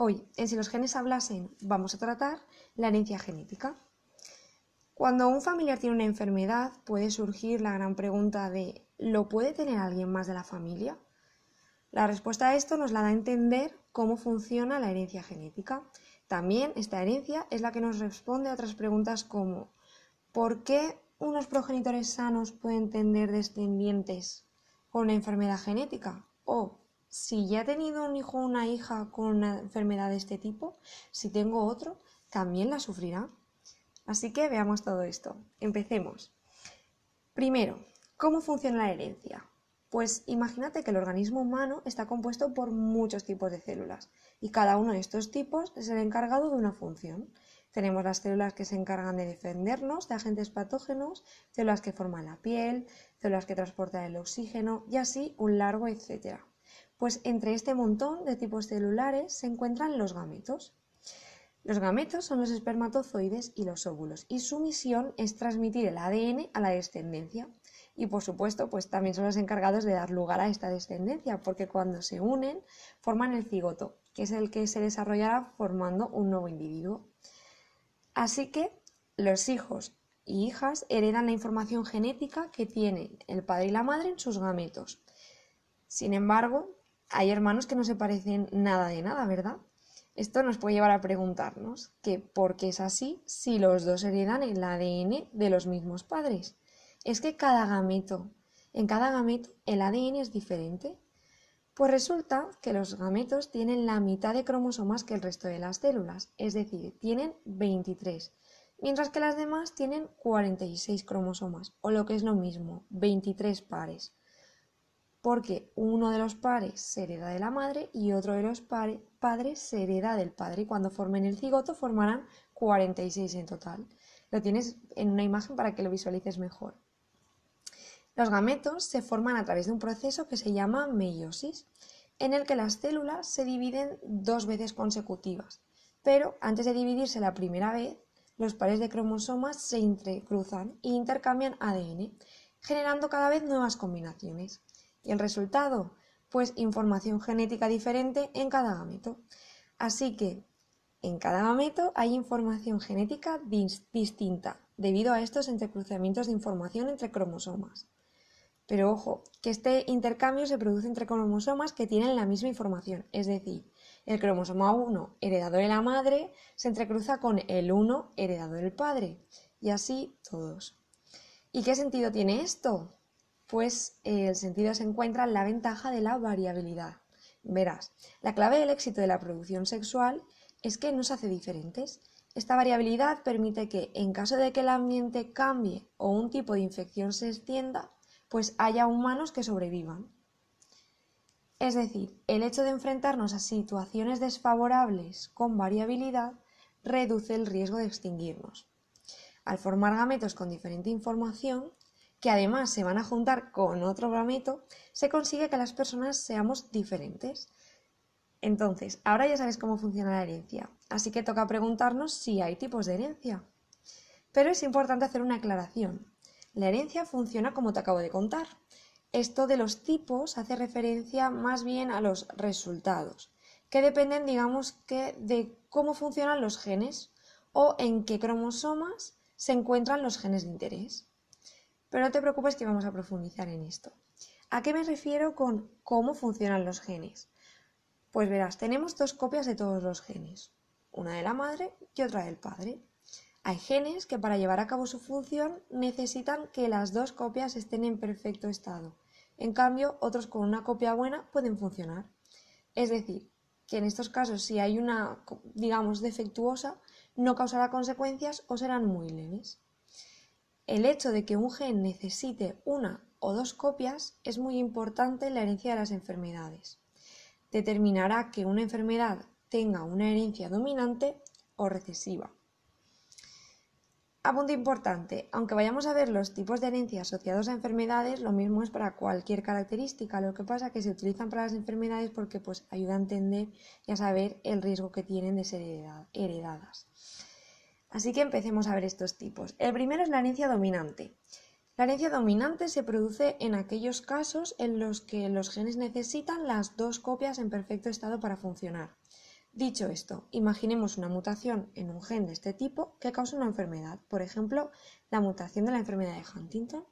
Hoy, en Si los genes hablasen, vamos a tratar la herencia genética. Cuando un familiar tiene una enfermedad, puede surgir la gran pregunta de ¿lo puede tener alguien más de la familia? La respuesta a esto nos la da a entender cómo funciona la herencia genética. También esta herencia es la que nos responde a otras preguntas como ¿por qué unos progenitores sanos pueden tener descendientes con una enfermedad genética? O si ya he tenido un hijo o una hija con una enfermedad de este tipo, si tengo otro, también la sufrirá. Así que veamos todo esto. Empecemos. Primero, ¿cómo funciona la herencia? Pues imagínate que el organismo humano está compuesto por muchos tipos de células y cada uno de estos tipos es el encargado de una función. Tenemos las células que se encargan de defendernos de agentes patógenos, células que forman la piel, células que transportan el oxígeno y así un largo etcétera. Pues entre este montón de tipos celulares se encuentran los gametos. Los gametos son los espermatozoides y los óvulos y su misión es transmitir el ADN a la descendencia. Y por supuesto, pues también son los encargados de dar lugar a esta descendencia, porque cuando se unen forman el cigoto, que es el que se desarrollará formando un nuevo individuo. Así que los hijos y hijas heredan la información genética que tienen el padre y la madre en sus gametos. Sin embargo, hay hermanos que no se parecen nada de nada, ¿verdad? Esto nos puede llevar a preguntarnos que por qué es así si los dos heredan el ADN de los mismos padres. Es que cada gameto, en cada gameto el ADN es diferente. Pues resulta que los gametos tienen la mitad de cromosomas que el resto de las células, es decir, tienen 23, mientras que las demás tienen 46 cromosomas, o lo que es lo mismo, 23 pares porque uno de los pares se hereda de la madre y otro de los padres se hereda del padre. Y cuando formen el cigoto formarán 46 en total. Lo tienes en una imagen para que lo visualices mejor. Los gametos se forman a través de un proceso que se llama meiosis, en el que las células se dividen dos veces consecutivas. Pero antes de dividirse la primera vez, los pares de cromosomas se entrecruzan e intercambian ADN, generando cada vez nuevas combinaciones. ¿Y el resultado? Pues información genética diferente en cada gameto. Así que en cada gameto hay información genética distinta debido a estos entrecruzamientos de información entre cromosomas. Pero ojo, que este intercambio se produce entre cromosomas que tienen la misma información, es decir, el cromosoma 1 heredado de la madre se entrecruza con el 1 heredado del padre, y así todos. ¿Y qué sentido tiene esto? Pues el sentido se encuentra en la ventaja de la variabilidad. Verás, la clave del éxito de la producción sexual es que nos hace diferentes. Esta variabilidad permite que, en caso de que el ambiente cambie o un tipo de infección se extienda, pues haya humanos que sobrevivan. Es decir, el hecho de enfrentarnos a situaciones desfavorables con variabilidad reduce el riesgo de extinguirnos. Al formar gametos con diferente información, que además se van a juntar con otro gameto, se consigue que las personas seamos diferentes. Entonces, ahora ya sabes cómo funciona la herencia, así que toca preguntarnos si hay tipos de herencia. Pero es importante hacer una aclaración. La herencia funciona como te acabo de contar. Esto de los tipos hace referencia más bien a los resultados, que dependen, digamos, que de cómo funcionan los genes o en qué cromosomas se encuentran los genes de interés. Pero no te preocupes que vamos a profundizar en esto. ¿A qué me refiero con cómo funcionan los genes? Pues verás, tenemos dos copias de todos los genes, una de la madre y otra del padre. Hay genes que para llevar a cabo su función necesitan que las dos copias estén en perfecto estado. En cambio, otros con una copia buena pueden funcionar. Es decir, que en estos casos si hay una, digamos, defectuosa, no causará consecuencias o serán muy leves. El hecho de que un gen necesite una o dos copias es muy importante en la herencia de las enfermedades. Determinará que una enfermedad tenga una herencia dominante o recesiva. Apunte importante, aunque vayamos a ver los tipos de herencia asociados a enfermedades, lo mismo es para cualquier característica. Lo que pasa es que se utilizan para las enfermedades porque pues, ayuda a entender y a saber el riesgo que tienen de ser heredadas. Así que empecemos a ver estos tipos. El primero es la herencia dominante. La herencia dominante se produce en aquellos casos en los que los genes necesitan las dos copias en perfecto estado para funcionar. Dicho esto, imaginemos una mutación en un gen de este tipo que causa una enfermedad, por ejemplo, la mutación de la enfermedad de Huntington.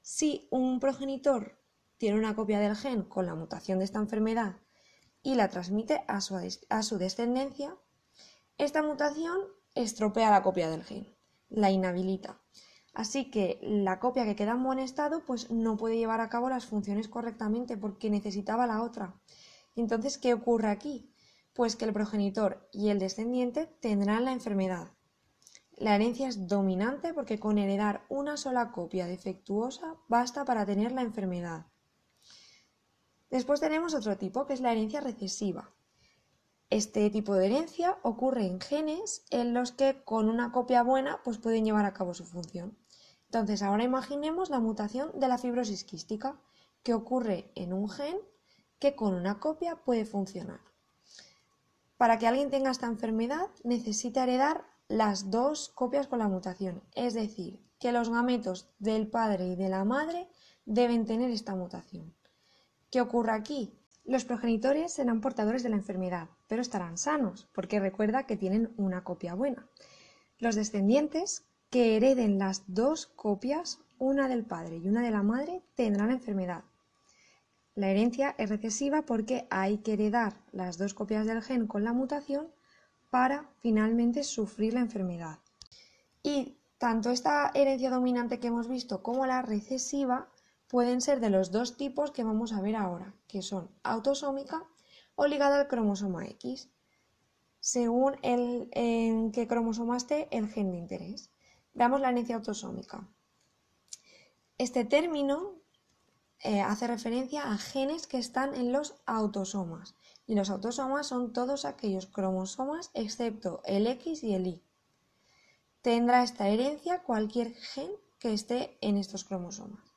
Si un progenitor tiene una copia del gen con la mutación de esta enfermedad y la transmite a su, a su descendencia, esta mutación estropea la copia del gen, la inhabilita. Así que la copia que queda en buen estado pues no puede llevar a cabo las funciones correctamente porque necesitaba la otra. Entonces, ¿qué ocurre aquí? Pues que el progenitor y el descendiente tendrán la enfermedad. La herencia es dominante porque con heredar una sola copia defectuosa basta para tener la enfermedad. Después tenemos otro tipo que es la herencia recesiva. Este tipo de herencia ocurre en genes en los que con una copia buena pues pueden llevar a cabo su función. Entonces, ahora imaginemos la mutación de la fibrosis quística que ocurre en un gen que con una copia puede funcionar. Para que alguien tenga esta enfermedad necesita heredar las dos copias con la mutación, es decir, que los gametos del padre y de la madre deben tener esta mutación. ¿Qué ocurre aquí? Los progenitores serán portadores de la enfermedad, pero estarán sanos, porque recuerda que tienen una copia buena. Los descendientes que hereden las dos copias, una del padre y una de la madre, tendrán la enfermedad. La herencia es recesiva porque hay que heredar las dos copias del gen con la mutación para finalmente sufrir la enfermedad. Y tanto esta herencia dominante que hemos visto como la recesiva pueden ser de los dos tipos que vamos a ver ahora, que son autosómica o ligada al cromosoma X, según en qué cromosoma esté el gen de interés. Veamos la herencia autosómica. Este término eh, hace referencia a genes que están en los autosomas, y los autosomas son todos aquellos cromosomas excepto el X y el Y. Tendrá esta herencia cualquier gen que esté en estos cromosomas.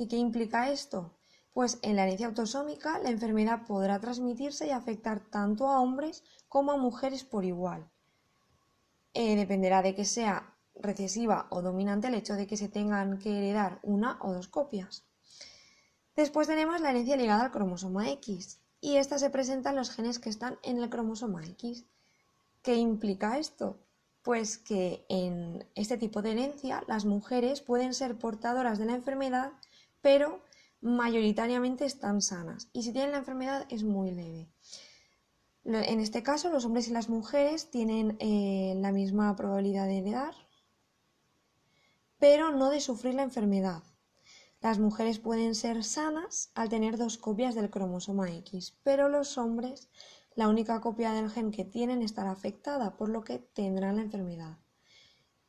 ¿Y qué implica esto? Pues en la herencia autosómica la enfermedad podrá transmitirse y afectar tanto a hombres como a mujeres por igual. Eh, dependerá de que sea recesiva o dominante el hecho de que se tengan que heredar una o dos copias. Después tenemos la herencia ligada al cromosoma X y esta se presenta en los genes que están en el cromosoma X. ¿Qué implica esto? Pues que en este tipo de herencia las mujeres pueden ser portadoras de la enfermedad pero mayoritariamente están sanas y si tienen la enfermedad es muy leve. En este caso, los hombres y las mujeres tienen eh, la misma probabilidad de heredar, pero no de sufrir la enfermedad. Las mujeres pueden ser sanas al tener dos copias del cromosoma X, pero los hombres, la única copia del gen que tienen estará afectada, por lo que tendrán la enfermedad.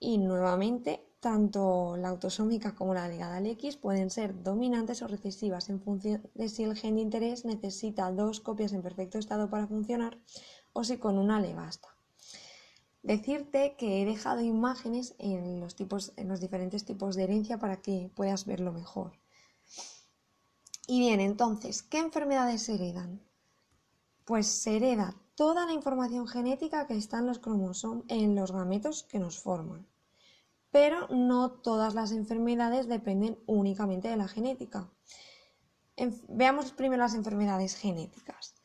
Y nuevamente, tanto la autosómica como la ligada al X pueden ser dominantes o recesivas en función de si el gen de interés necesita dos copias en perfecto estado para funcionar o si con una le basta. Decirte que he dejado imágenes en los, tipos, en los diferentes tipos de herencia para que puedas verlo mejor. Y bien, entonces, ¿qué enfermedades se heredan? Pues se hereda toda la información genética que está en los cromosomas, en los gametos que nos forman pero no todas las enfermedades dependen únicamente de la genética. veamos primero las enfermedades genéticas.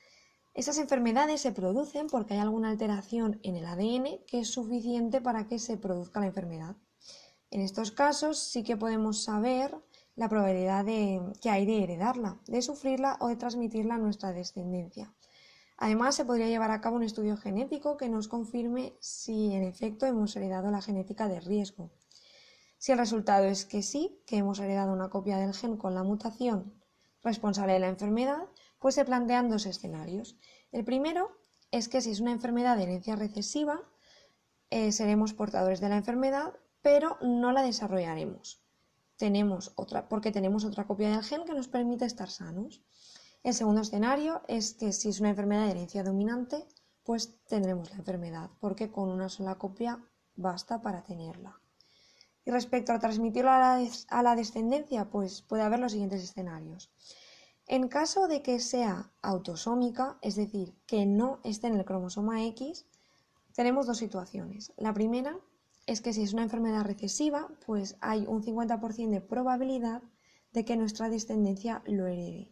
Esas enfermedades se producen porque hay alguna alteración en el ADN que es suficiente para que se produzca la enfermedad. En estos casos sí que podemos saber la probabilidad de, que hay de heredarla, de sufrirla o de transmitirla a nuestra descendencia. Además, se podría llevar a cabo un estudio genético que nos confirme si en efecto hemos heredado la genética de riesgo. Si el resultado es que sí, que hemos heredado una copia del gen con la mutación responsable de la enfermedad, pues se plantean dos escenarios. El primero es que si es una enfermedad de herencia recesiva, eh, seremos portadores de la enfermedad, pero no la desarrollaremos. Tenemos otra, porque tenemos otra copia del gen que nos permite estar sanos. El segundo escenario es que si es una enfermedad de herencia dominante, pues tendremos la enfermedad, porque con una sola copia basta para tenerla. Y respecto a transmitirlo a la, a la descendencia, pues puede haber los siguientes escenarios. En caso de que sea autosómica, es decir, que no esté en el cromosoma X, tenemos dos situaciones. La primera es que si es una enfermedad recesiva, pues hay un 50% de probabilidad de que nuestra descendencia lo herede.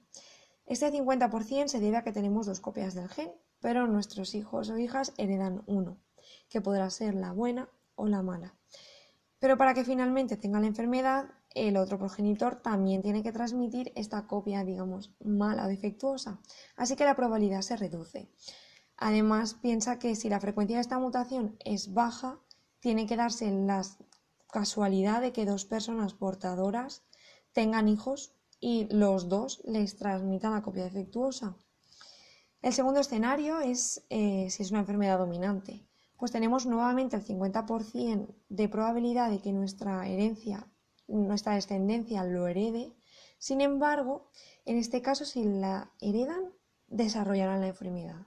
Este 50% se debe a que tenemos dos copias del gen, pero nuestros hijos o hijas heredan uno, que podrá ser la buena o la mala. Pero para que finalmente tenga la enfermedad, el otro progenitor también tiene que transmitir esta copia, digamos, mala o defectuosa. Así que la probabilidad se reduce. Además, piensa que si la frecuencia de esta mutación es baja, tiene que darse la casualidad de que dos personas portadoras tengan hijos y los dos les transmitan la copia defectuosa. El segundo escenario es eh, si es una enfermedad dominante. Pues tenemos nuevamente el 50% de probabilidad de que nuestra herencia, nuestra descendencia lo herede. Sin embargo, en este caso, si la heredan, desarrollarán la enfermedad.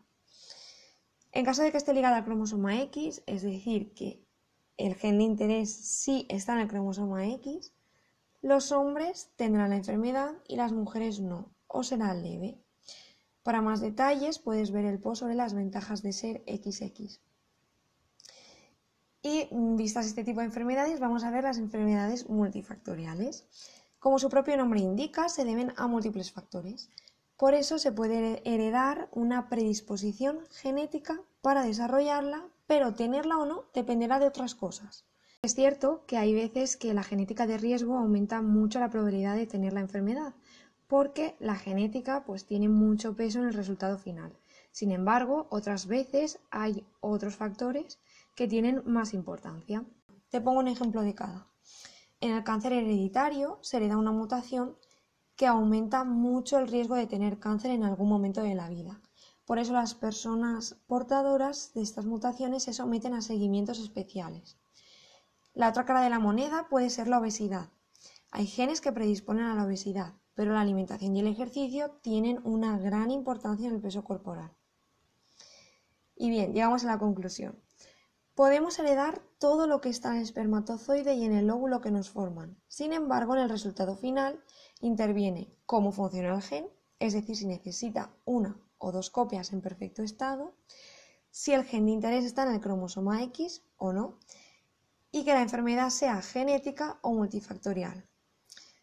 En caso de que esté ligada al cromosoma X, es decir, que el gen de interés sí está en el cromosoma X, los hombres tendrán la enfermedad y las mujeres no, o será leve. Para más detalles puedes ver el post sobre las ventajas de ser XX. Y vistas este tipo de enfermedades, vamos a ver las enfermedades multifactoriales. Como su propio nombre indica, se deben a múltiples factores. Por eso se puede heredar una predisposición genética para desarrollarla, pero tenerla o no dependerá de otras cosas. Es cierto que hay veces que la genética de riesgo aumenta mucho la probabilidad de tener la enfermedad, porque la genética pues tiene mucho peso en el resultado final. Sin embargo, otras veces hay otros factores que tienen más importancia. Te pongo un ejemplo de cada. En el cáncer hereditario se hereda una mutación que aumenta mucho el riesgo de tener cáncer en algún momento de la vida. Por eso las personas portadoras de estas mutaciones se someten a seguimientos especiales. La otra cara de la moneda puede ser la obesidad. Hay genes que predisponen a la obesidad, pero la alimentación y el ejercicio tienen una gran importancia en el peso corporal. Y bien, llegamos a la conclusión. Podemos heredar todo lo que está en el espermatozoide y en el óvulo que nos forman. Sin embargo, en el resultado final interviene cómo funciona el gen, es decir, si necesita una o dos copias en perfecto estado, si el gen de interés está en el cromosoma X o no, que la enfermedad sea genética o multifactorial.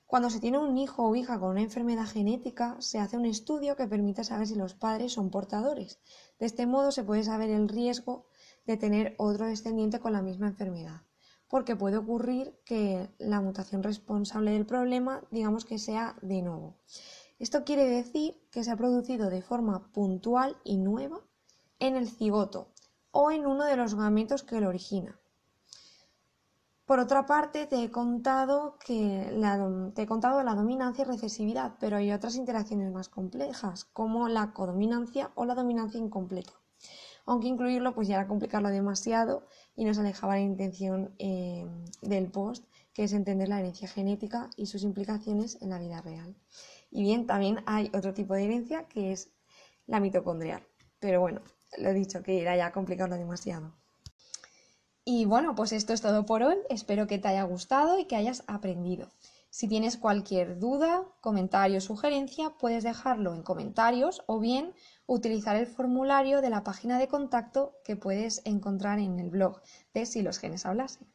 Cuando se tiene un hijo o hija con una enfermedad genética, se hace un estudio que permite saber si los padres son portadores. De este modo se puede saber el riesgo de tener otro descendiente con la misma enfermedad porque puede ocurrir que la mutación responsable del problema, digamos que sea de nuevo. Esto quiere decir que se ha producido de forma puntual y nueva en el cigoto o en uno de los gametos que lo origina. Por otra parte, te he contado que la, te he contado la dominancia y recesividad, pero hay otras interacciones más complejas, como la codominancia o la dominancia incompleta aunque incluirlo pues ya era complicarlo demasiado y nos alejaba la intención eh, del post, que es entender la herencia genética y sus implicaciones en la vida real. Y bien, también hay otro tipo de herencia que es la mitocondrial, pero bueno, lo he dicho que era ya complicarlo demasiado. Y bueno, pues esto es todo por hoy. Espero que te haya gustado y que hayas aprendido. Si tienes cualquier duda, comentario o sugerencia, puedes dejarlo en comentarios o bien utilizar el formulario de la página de contacto que puedes encontrar en el blog de Si los genes hablasen.